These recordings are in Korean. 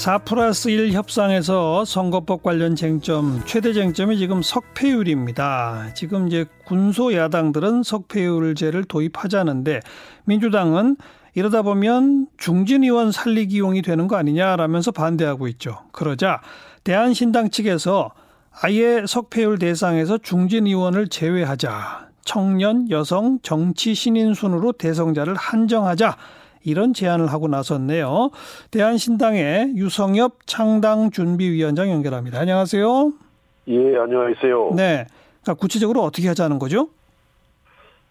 4 플러스 1 협상에서 선거법 관련 쟁점, 최대 쟁점이 지금 석패율입니다. 지금 이제 군소 야당들은 석패율제를 도입하자는데 민주당은 이러다 보면 중진 의원 살리기용이 되는 거 아니냐라면서 반대하고 있죠. 그러자 대한신당 측에서 아예 석패율 대상에서 중진 의원을 제외하자. 청년, 여성, 정치 신인 순으로 대성자를 한정하자. 이런 제안을 하고 나섰네요. 대한신당의 유성엽 창당준비위원장 연결합니다. 안녕하세요. 예, 안녕하세요. 네. 그러니까 구체적으로 어떻게 하자는 거죠?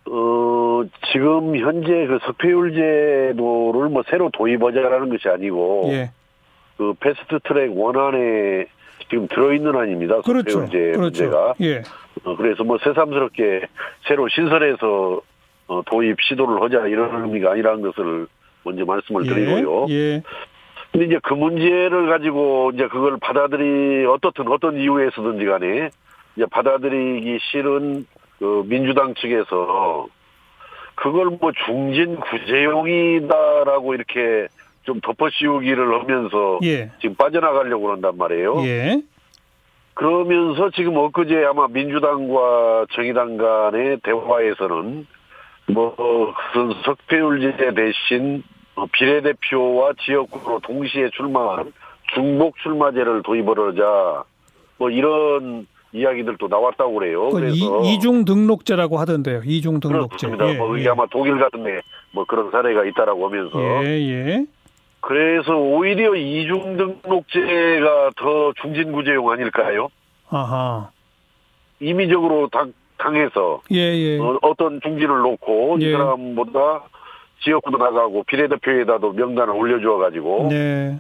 어, 지금 현재 그 석패율 제도를 뭐 새로 도입하자라는 것이 아니고, 예. 그 패스트 트랙 원안에 지금 들어있는 안입니다. 그렇죠. 석패율제 그렇죠. 문제가. 예. 어, 그래서 뭐 새삼스럽게 새로 신설해서 어, 도입 시도를 하자 이런 의미가 아니라는 것을 먼저 말씀을 예. 드리고요. 예. 근데 이제 그 문제를 가지고 이제 그걸 받아들이 어떻든 어떤 이유에서든지 간에 이제 받아들이기 싫은 그 민주당 측에서 그걸 뭐 중진 구제용이다라고 이렇게 좀 덮어씌우기를 하면서 예. 지금 빠져나가려고 그런단 말이에요. 예. 그러면서 지금 엊그제 아마 민주당과 정의당 간의 대화에서는 뭐 무슨 석패율제 대신 비례대표와 지역구로 동시에 출마한 중복 출마제를 도입하자 뭐 이런 이야기들도 나왔다고 그래요. 그 그래서 이, 중 등록제라고 하던데요. 이중 등록제. 그렇습니다. 예, 뭐 이게 예. 아마 독일 같은 데 뭐 그런 사례가 있다라고 하면서 예, 예. 그래서 오히려 이중 등록제가 더 중진구제용 아닐까요? 아하. 임의적으로 당, 당해서 예, 예. 어, 어떤 중진을 놓고 예. 이 사람보다 지역구도 나가고 비례대표에다도 명단을 올려주어 가지고 네.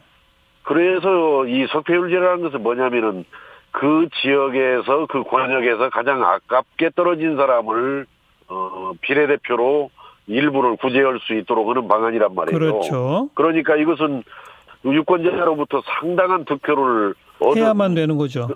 그래서 이 석패율제라는 것은 뭐냐면은 그 지역에서 그 권역에서 가장 아깝게 떨어진 사람을 어 비례대표로 일부를 구제할 수 있도록 하는 방안이란 말이죠. 그렇죠. 그러니까 이것은 유권자로부터 상당한 득표를 얻은 해야만 되는 거죠.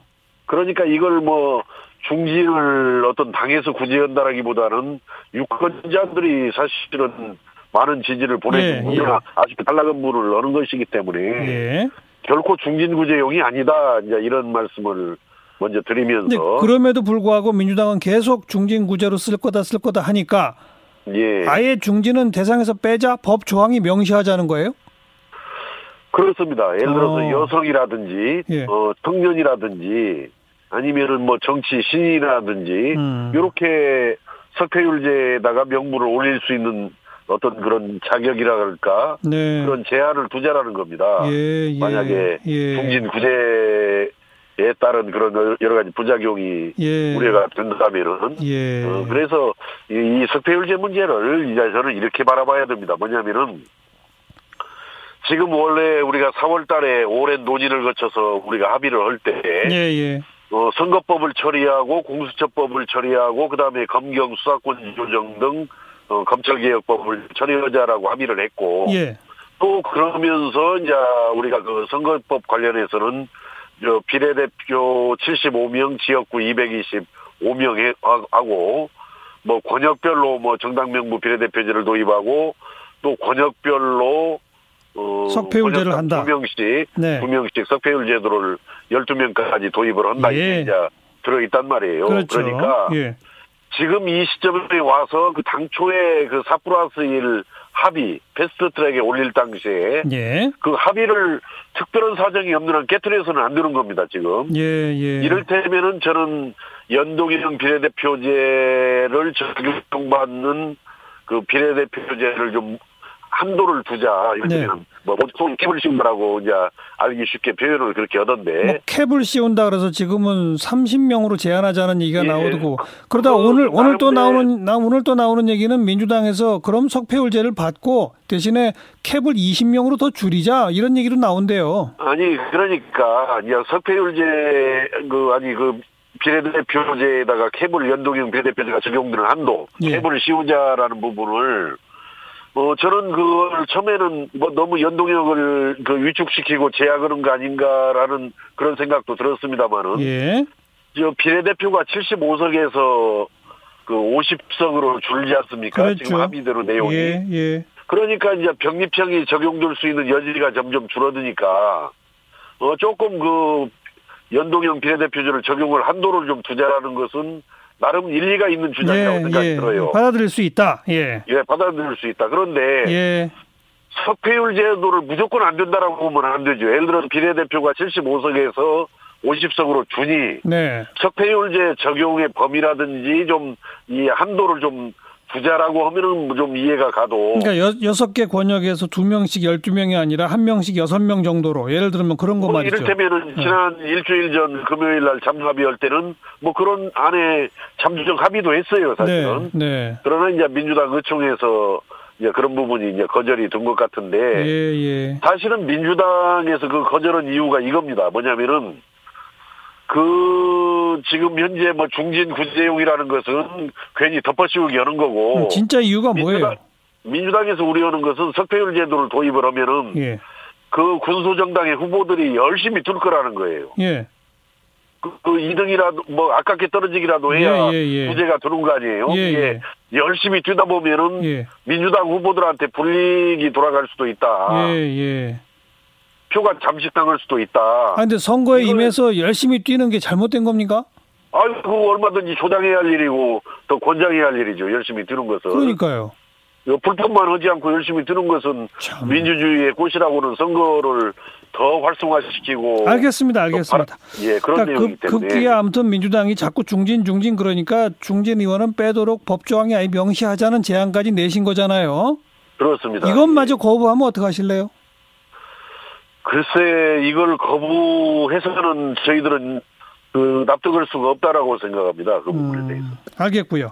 그러니까 이걸 뭐 중진을 어떤 당에서 구제한다라기보다는 유권자들이 사실은 많은 지지를 보내주고 예, 예. 아주 탈락한 분을 넣는 것이기 때문에 예. 결코 중진 구제용이 아니다 이제 이런 말씀을 먼저 드리면서 그럼에도 불구하고 민주당은 계속 중진 구제로 쓸 거다 쓸 거다 하니까 예 아예 중진은 대상에서 빼자 법 조항이 명시하자는 거예요? 그렇습니다. 예를 들어서 어. 여성이라든지 예. 어 청년이라든지 아니면은 뭐 정치 신인이라든지 음. 이렇게 석패율제에다가 명부를 올릴 수 있는 어떤 그런 자격이랄까 네. 그런 제한을 두자라는 겁니다. 예, 예. 만약에 예. 중진 구제에 따른 그런 여러 가지 부작용이 예. 우려가 된다면은 예. 어, 그래서 이, 이 석패율제 문제를 이제 저는 이렇게 바라봐야 됩니다. 뭐냐면은 지금 원래 우리가 4월 달에 오랜 논의를 거쳐서 우리가 합의를 할때 예, 예. 어, 선거법을 처리하고 공수처법을 처리하고 그다음에 검경 수사권 조정 등 어, 검찰개혁법을 처리하자라고 합의를 했고 예. 또 그러면서 이제 우리가 그 선거법 관련해서는 저 비례대표 75명, 지역구 225명 하고 뭐 권역별로 뭐 정당 명부 비례대표제를 도입하고 또 권역별로 어 석패율제를 한다. 두 명씩 네. 두 명씩 석패율 제도를 12명까지 도입을 한다 예. 이제 들어 있단 말이에요. 그렇죠. 러니까 예. 지금 이 시점에 와서 그 당초에 그 4 플러스 1 합의 패스트 트랙에 올릴 당시에 예. 그 합의를 특별한 사정이 없는 한 깨트려서는 안 되는 겁니다, 지금. 예, 예. 이를테면은 저는 연동형 비례대표제를 적용받는 그 비례대표제를 좀 한도를 두자. 이를테면 네. 뭐 보통 캡을 씌운다라고 이제 알기 쉽게 표현을 그렇게 하던데. 뭐 캡을 씌운다 그래서 지금은 30명으로 제한하자는 얘기가 예. 나오고 그러다 그 오늘 오늘 또 나오는 나 오늘 또 나오는 얘기는 민주당에서 그럼 석패율제를 받고 대신에 캡을 20명으로 더 줄이자 이런 얘기도 나온대요. 아니 그러니까 석패율제 그 아니 그 비례대표제에다가 캡을 연동형 비례대표제가 적용되는 한도 예. 캡을 씌우자라는 부분을 어 저는 그걸 처음에는 뭐 너무 연동형을 그 위축시키고 제약하는 거 아닌가라는 그런 생각도 들었습니다만은 예. 저 비례대표가 75석에서 그 50석으로 줄지 않습니까? 그렇죠. 지금 합의대로 내용이. 예, 예. 그러니까 이제 병립형이 적용될 수 있는 여지가 점점 줄어드니까 어, 조금 그 연동형 비례대표제를 적용을 한도를 좀 두자라는 것은 나름 일리가 있는 주장이라고 생각이 예. 들어요. 받아들일 수 있다. 예. 예, 받아들일 수 있다. 그런데 예. 석패율 제도를 무조건 안 된다라고 보면 안 되죠. 예를 들어 비례대표가 75석에서 50석으로 주니 네. 석패율제 적용의 범위라든지 좀 이 한도를 좀 두자라고 하면은 좀 이해가 가도 그러니까 여, 여섯 개 권역에서 두 명씩 열두 명이 아니라 한 명씩 여섯 명 정도로 예를 들면 그런 거 뭐 말이죠. 이를테면은 지난 일주일 전 금요일 날 잠수합의할 때는 뭐 그런 안에 잠수적 합의도 했어요 사실은. 네. 네. 그러나 이제 민주당 의총에서 이제 그런 부분이 이제 거절이 된 것 같은데 예, 예. 사실은 민주당에서 그 거절한 이유가 이겁니다. 뭐냐면은 그 지금 현재 뭐 중진 구제용이라는 것은 괜히 덮어씌우기 하는 거고 음, 진짜 이유가 뭐예요? 민주당, 민주당에서 우려하는 것은 석패율 제도를 도입을 하면은 예. 그 군소정당의 후보들이 열심히 들 거라는 거예요. 예. 그, 그 2등이라도 뭐 아깝게 떨어지기라도 해야 예, 예, 예. 구제가 되는 거 아니에요. 예, 예. 열심히 뛰다 보면은 예. 민주당 후보들한테 불이익이 돌아갈 수도 있다. 예, 예. 표가 잠식당할 수도 있다. 아, 근데 선거에 임해서 열심히 뛰는 게 잘못된 겁니까? 아유, 그거 얼마든지 조장해야 할 일이고 더 권장해야 할 일이죠. 열심히 드는 것은. 그러니까요. 불법만 하지 않고 열심히 드는 것은 참. 민주주의의 꽃이라고는 선거를 더 활성화시키고 알겠습니다. 알겠습니다. 또 바라- 예, 그런 그러니까 내용이기 급, 때문에 급기야 아무튼 민주당이 자꾸 중진 중진 그러니까 중진 의원은 빼도록 법조항에 아예 명시하자는 제안까지 내신 거잖아요. 그렇습니다. 이것마저 거부하면 어떡하실래요? 글쎄 이걸 거부해서는 저희들은 그 납득할 수가 없다라고 생각합니다. 그 부분에 대해서. 음, 알겠고요.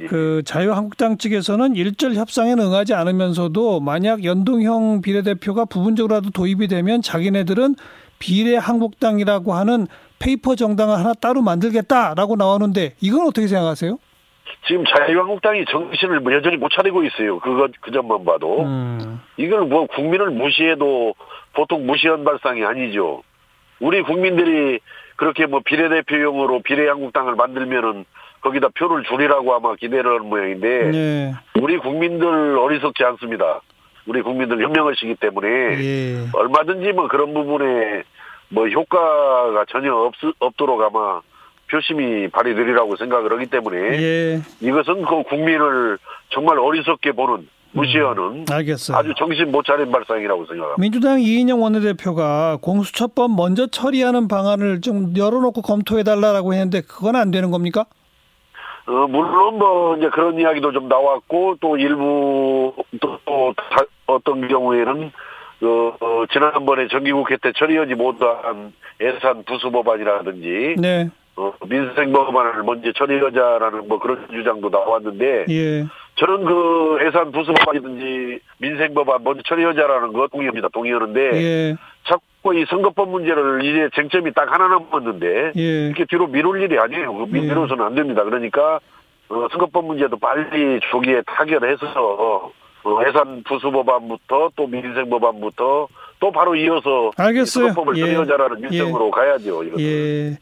예. 그 자유한국당 측에서는 일절 협상에는 응하지 않으면서도 만약 연동형 비례대표가 부분적으로라도 도입이 되면 자기네들은 비례한국당이라고 하는 paper 정당을 하나 따로 만들겠다라고 나오는데 이건 어떻게 생각하세요? 지금 자유한국당이 정신을 뭐 여전히 못 차리고 있어요. 그거 그 점만 봐도 음, 이걸 뭐 국민을 무시해도 보통 무시한 발상이 아니죠. 우리 국민들이 그렇게 뭐 비례대표용으로 비례한국당을 만들면은 거기다 표를 주리라고 아마 기대를 하는 모양인데 네, 우리 국민들 어리석지 않습니다. 우리 국민들 현명하시기 때문에 예, 얼마든지 뭐 그런 부분에 뭐 효과가 전혀 없, 없도록 아마 표심이 발휘되리라고 생각을 하기 때문에 예, 이것은 그 국민을 정말 어리석게 보는 무시하는 알겠어요. 아주 정신 못 차린 발상이라고 생각합니다. 민주당 이인영 원내대표가 공수처법 먼저 처리하는 방안을 좀 열어놓고 검토해달라고 했는데 그건 안 되는 겁니까? 어, 물론 뭐 이제 그런 이야기도 좀 나왔고 또 일부 또, 또 다- 어떤 경우에는 어, 어, 지난번에 정기국회 때 처리하지 못한 예산 부수 법안이라든지 네, 어, 민생 법안을 먼저 처리하자라는 뭐 그런 주장도 나왔는데 예, 저는 그 예산 부수 법안이든지 민생 법안 먼저 처리하자라는 거 동의합니다. 동의하는데 예, 자꾸 이 선거법 문제를 이제 쟁점이 딱 하나 남았는데 예, 이렇게 뒤로 미룰 일이 아니에요. 그 미- 예. 미뤄서는 안 됩니다. 그러니까 어, 선거법 문제도 빨리 조기에 타결해서 어, 해산 부수 법안부터 또 민생 법안부터 또 바로 이어서 알겠어요. 이 선거법을 예. 처리하자라는 일정으로 가야죠. 이거는. 예.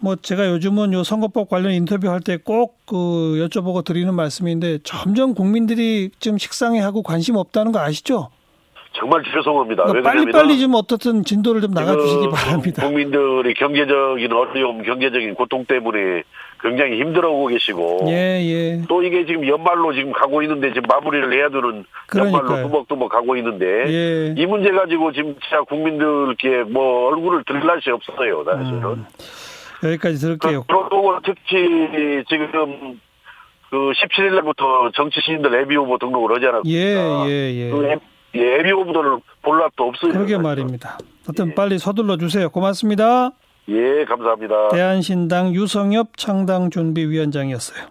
예. 뭐 제가 요즘은 요 선거법 관련 인터뷰 할 때 꼭 그 여쭤보고 드리는 말씀인데 점점 국민들이 좀 식상해하고 관심 없다는 거 아시죠? 정말 죄송합니다. 그러니까 빨리빨리 좀 어떻든 진도를 좀 나가주시기 지금 바랍니다. 국민들이 경제적인 어려움, 경제적인 고통 때문에 굉장히 힘들어하고 계시고 예, 예. 또 이게 지금 연말로 지금 가고 있는데 지금 마무리를 해야 되는 연말로 그러니까요. 두벅두벅 가고 있는데 예. 이 문제 가지고 지금 진짜 국민들께 뭐 얼굴을 들날 수 없어요, 사실은. 음, 여기까지 들을게요. 그리고 특히 지금 그 17일 날부터 정치 시인들 예비 후보 등록을 하지 않았습니까? 예, 예, 예. 그 예- 예비 후보들을 볼 랍도 없어요. 그러게 사실은. 말입니다. 하여튼 예. 빨리 서둘러 주세요. 고맙습니다. 예, 감사합니다. 대한신당 유성엽 창당준비위원장이었어요.